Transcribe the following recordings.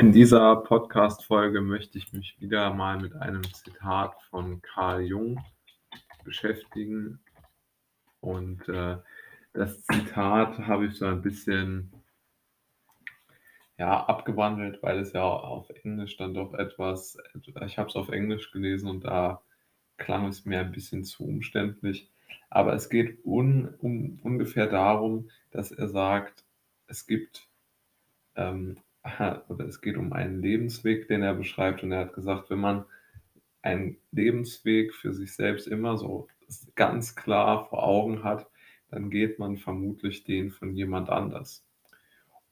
In dieser Podcast-Folge möchte ich mich wieder mal mit einem Zitat von Carl Jung beschäftigen. Und äh, das Zitat habe ich so ein bisschen ja, abgewandelt, weil es ja auf Englisch dann doch etwas, ich habe es auf Englisch gelesen und da klang es mir ein bisschen zu umständlich. Aber es geht un, um, ungefähr darum, dass er sagt, es gibt ähm, oder es geht um einen Lebensweg, den er beschreibt. Und er hat gesagt, wenn man einen Lebensweg für sich selbst immer so ganz klar vor Augen hat, dann geht man vermutlich den von jemand anders.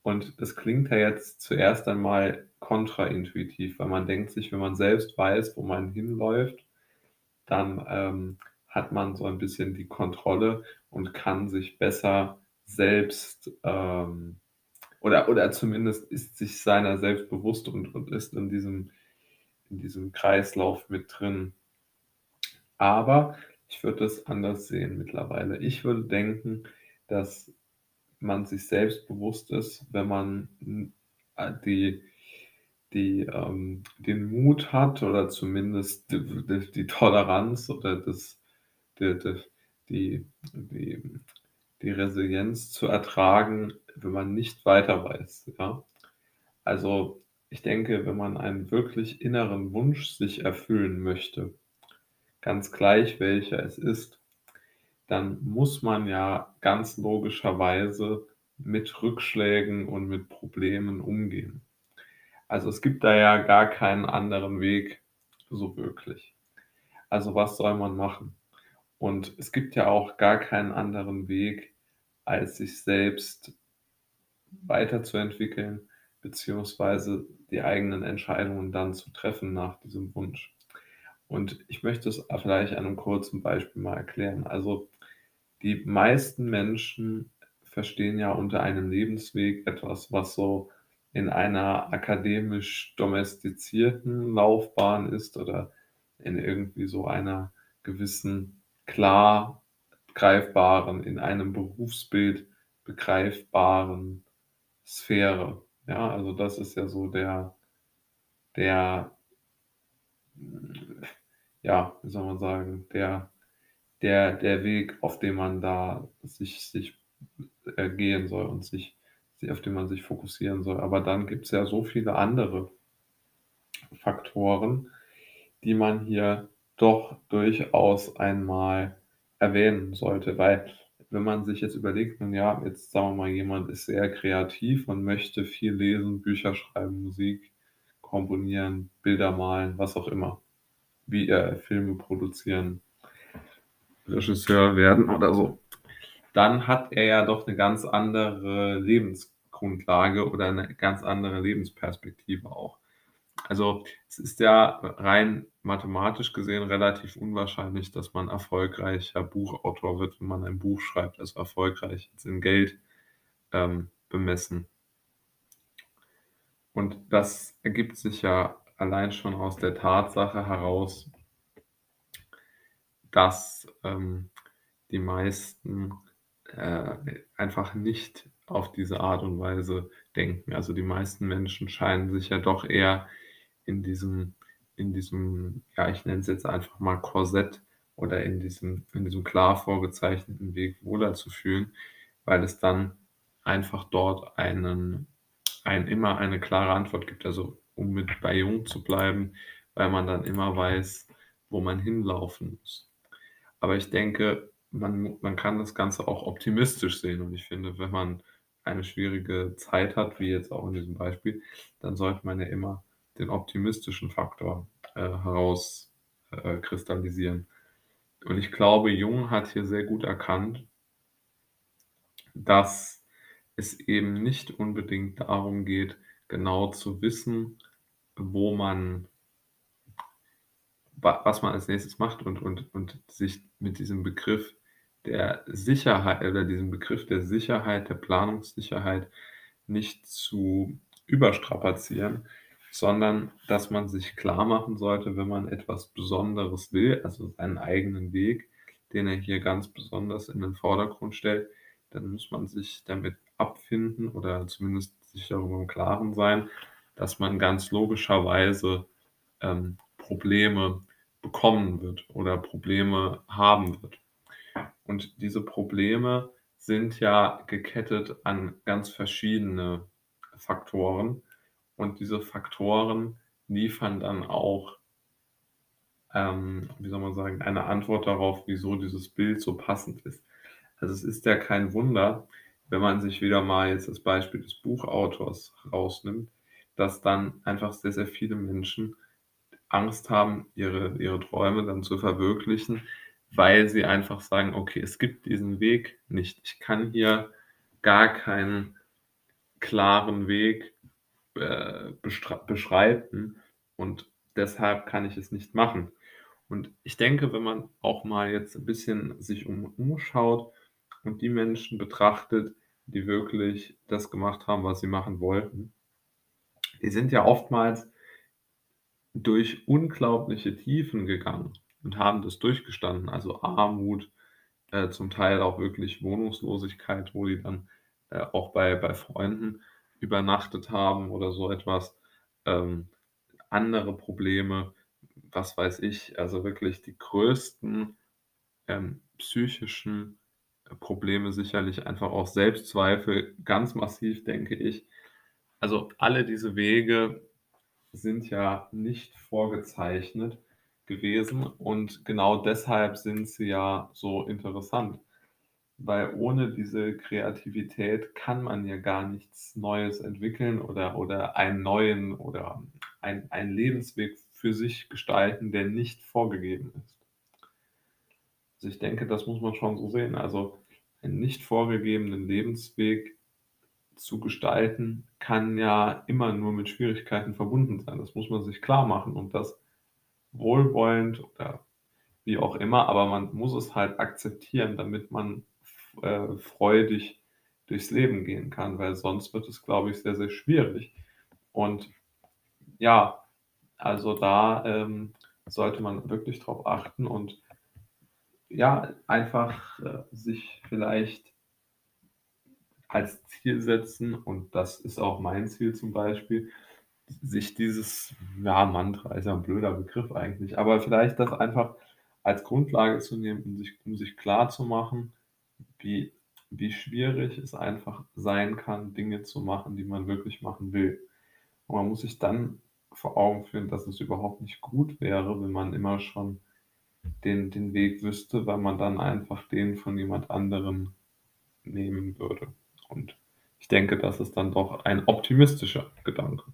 Und das klingt ja jetzt zuerst einmal kontraintuitiv, weil man denkt sich, wenn man selbst weiß, wo man hinläuft, dann ähm, hat man so ein bisschen die Kontrolle und kann sich besser selbst ähm, oder, oder zumindest ist sich seiner selbst bewusst und, und ist in diesem, in diesem Kreislauf mit drin. Aber ich würde es anders sehen mittlerweile. Ich würde denken, dass man sich selbst bewusst ist, wenn man äh, die, die, ähm, den Mut hat oder zumindest die, die, die Toleranz oder das, die, die, die, die Resilienz zu ertragen, wenn man nicht weiter weiß. Ja? Also ich denke, wenn man einen wirklich inneren Wunsch sich erfüllen möchte, ganz gleich welcher es ist, dann muss man ja ganz logischerweise mit Rückschlägen und mit Problemen umgehen. Also es gibt da ja gar keinen anderen Weg so wirklich. Also was soll man machen? Und es gibt ja auch gar keinen anderen Weg, als sich selbst weiterzuentwickeln, beziehungsweise die eigenen Entscheidungen dann zu treffen nach diesem Wunsch. Und ich möchte es vielleicht an einem kurzen Beispiel mal erklären. Also die meisten Menschen verstehen ja unter einem Lebensweg etwas, was so in einer akademisch domestizierten Laufbahn ist oder in irgendwie so einer gewissen klar greifbaren, in einem Berufsbild begreifbaren Sphäre. Ja, also das ist ja so der, der, ja, wie soll man sagen, der, der, der Weg, auf dem man da sich, sich äh, gehen soll und sich, auf den man sich fokussieren soll. Aber dann gibt es ja so viele andere Faktoren, die man hier doch durchaus einmal erwähnen sollte, weil wenn man sich jetzt überlegt, nun ja, jetzt sagen wir mal, jemand ist sehr kreativ und möchte viel lesen, Bücher schreiben, Musik komponieren, Bilder malen, was auch immer, wie er Filme produzieren, Regisseur werden oder so, dann hat er ja doch eine ganz andere Lebensgrundlage oder eine ganz andere Lebensperspektive auch. Also es ist ja rein mathematisch gesehen relativ unwahrscheinlich, dass man erfolgreicher Buchautor wird, wenn man ein Buch schreibt, also erfolgreich jetzt in Geld ähm, bemessen. Und das ergibt sich ja allein schon aus der Tatsache heraus, dass ähm, die meisten äh, einfach nicht auf diese Art und Weise denken. Also die meisten Menschen scheinen sich ja doch eher in diesem, in diesem, ja, ich nenne es jetzt einfach mal Korsett oder in diesem, in diesem klar vorgezeichneten Weg wohler zu fühlen, weil es dann einfach dort einen, ein, immer eine klare Antwort gibt. Also um mit bei Jung zu bleiben, weil man dann immer weiß, wo man hinlaufen muss. Aber ich denke, man, man kann das Ganze auch optimistisch sehen. Und ich finde, wenn man eine schwierige Zeit hat, wie jetzt auch in diesem Beispiel, dann sollte man ja immer den optimistischen Faktor äh, herauskristallisieren. Äh, Und ich glaube, Jung hat hier sehr gut erkannt, dass es eben nicht unbedingt darum geht, genau zu wissen, wo man, was man als nächstes macht und, und, und sich mit diesem Begriff der Sicherheit oder diesem Begriff der Sicherheit, der Planungssicherheit nicht zu überstrapazieren, sondern dass man sich klar machen sollte, wenn man etwas Besonderes will, also seinen eigenen Weg, den er hier ganz besonders in den Vordergrund stellt, dann muss man sich damit abfinden oder zumindest sich darüber im Klaren sein, dass man ganz logischerweise, ähm, Probleme bekommen wird oder Probleme haben wird. Und diese Probleme sind ja gekettet an ganz verschiedene Faktoren und diese Faktoren liefern dann auch ähm, wie soll man sagen, eine Antwort darauf, wieso dieses Bild so passend ist. Also, es ist ja kein Wunder, wenn man sich wieder mal jetzt das Beispiel des Buchautors rausnimmt, dass dann einfach sehr, sehr viele Menschen Angst haben, ihre ihre Träume dann zu verwirklichen, weil sie einfach sagen: „Okay, es gibt diesen Weg nicht. Ich kann hier gar keinen klaren Weg, äh, beschreiten und deshalb kann ich es nicht machen.“ Und ich denke, wenn man auch mal jetzt 'n bisschen sich um umschaut und die Menschen betrachtet, die wirklich das gemacht haben, was sie machen wollten die sind ja oftmals durch unglaubliche Tiefen gegangen und haben das durchgestanden, also Armut, äh, zum Teil auch wirklich Wohnungslosigkeit, wo die dann, äh, auch bei bei Freunden übernachtet haben oder so etwas, ähm, andere Probleme, was weiß ich, also wirklich die größten, ähm, psychischen, äh, Probleme sicherlich einfach auch Selbstzweifel, ganz massiv, denke ich. Also, alle diese Wege sind ja nicht vorgezeichnet gewesen und genau deshalb sind sie ja so interessant, weil ohne diese Kreativität kann man ja gar nichts Neues entwickeln oder oder einen neuen oder ein einen Lebensweg für sich gestalten, der nicht vorgegeben ist. Also, ich denke, das muss man schon so sehen. Also, einen nicht vorgegebenen Lebensweg zu gestalten, kann ja immer nur mit Schwierigkeiten verbunden sein. Das muss man sich klarmachen und das wohlwollend oder wie auch immer, aber man muss es halt akzeptieren, damit man äh, freudig durchs Leben gehen kann, weil sonst wird es, glaube ich, sehr, sehr schwierig. Und ja, also da, ähm, sollte man wirklich drauf achten und ja, einfach, äh, sich vielleicht als Ziel setzen und das ist auch mein Ziel zum Beispiel, sich dieses ja, Mantra ist ja 'n blöder Begriff eigentlich, aber vielleicht das einfach als Grundlage zu nehmen, um sich um sich klarzumachen, wie wie schwierig es einfach sein kann, Dinge zu machen, die man wirklich machen will. Und man muss sich dann vor Augen führen, dass es überhaupt nicht gut wäre, wenn man immer schon den den Weg wüsste, weil man dann einfach den von jemand anderem nehmen würde. Und ich denke, das ist dann doch ein optimistischer Gedanke.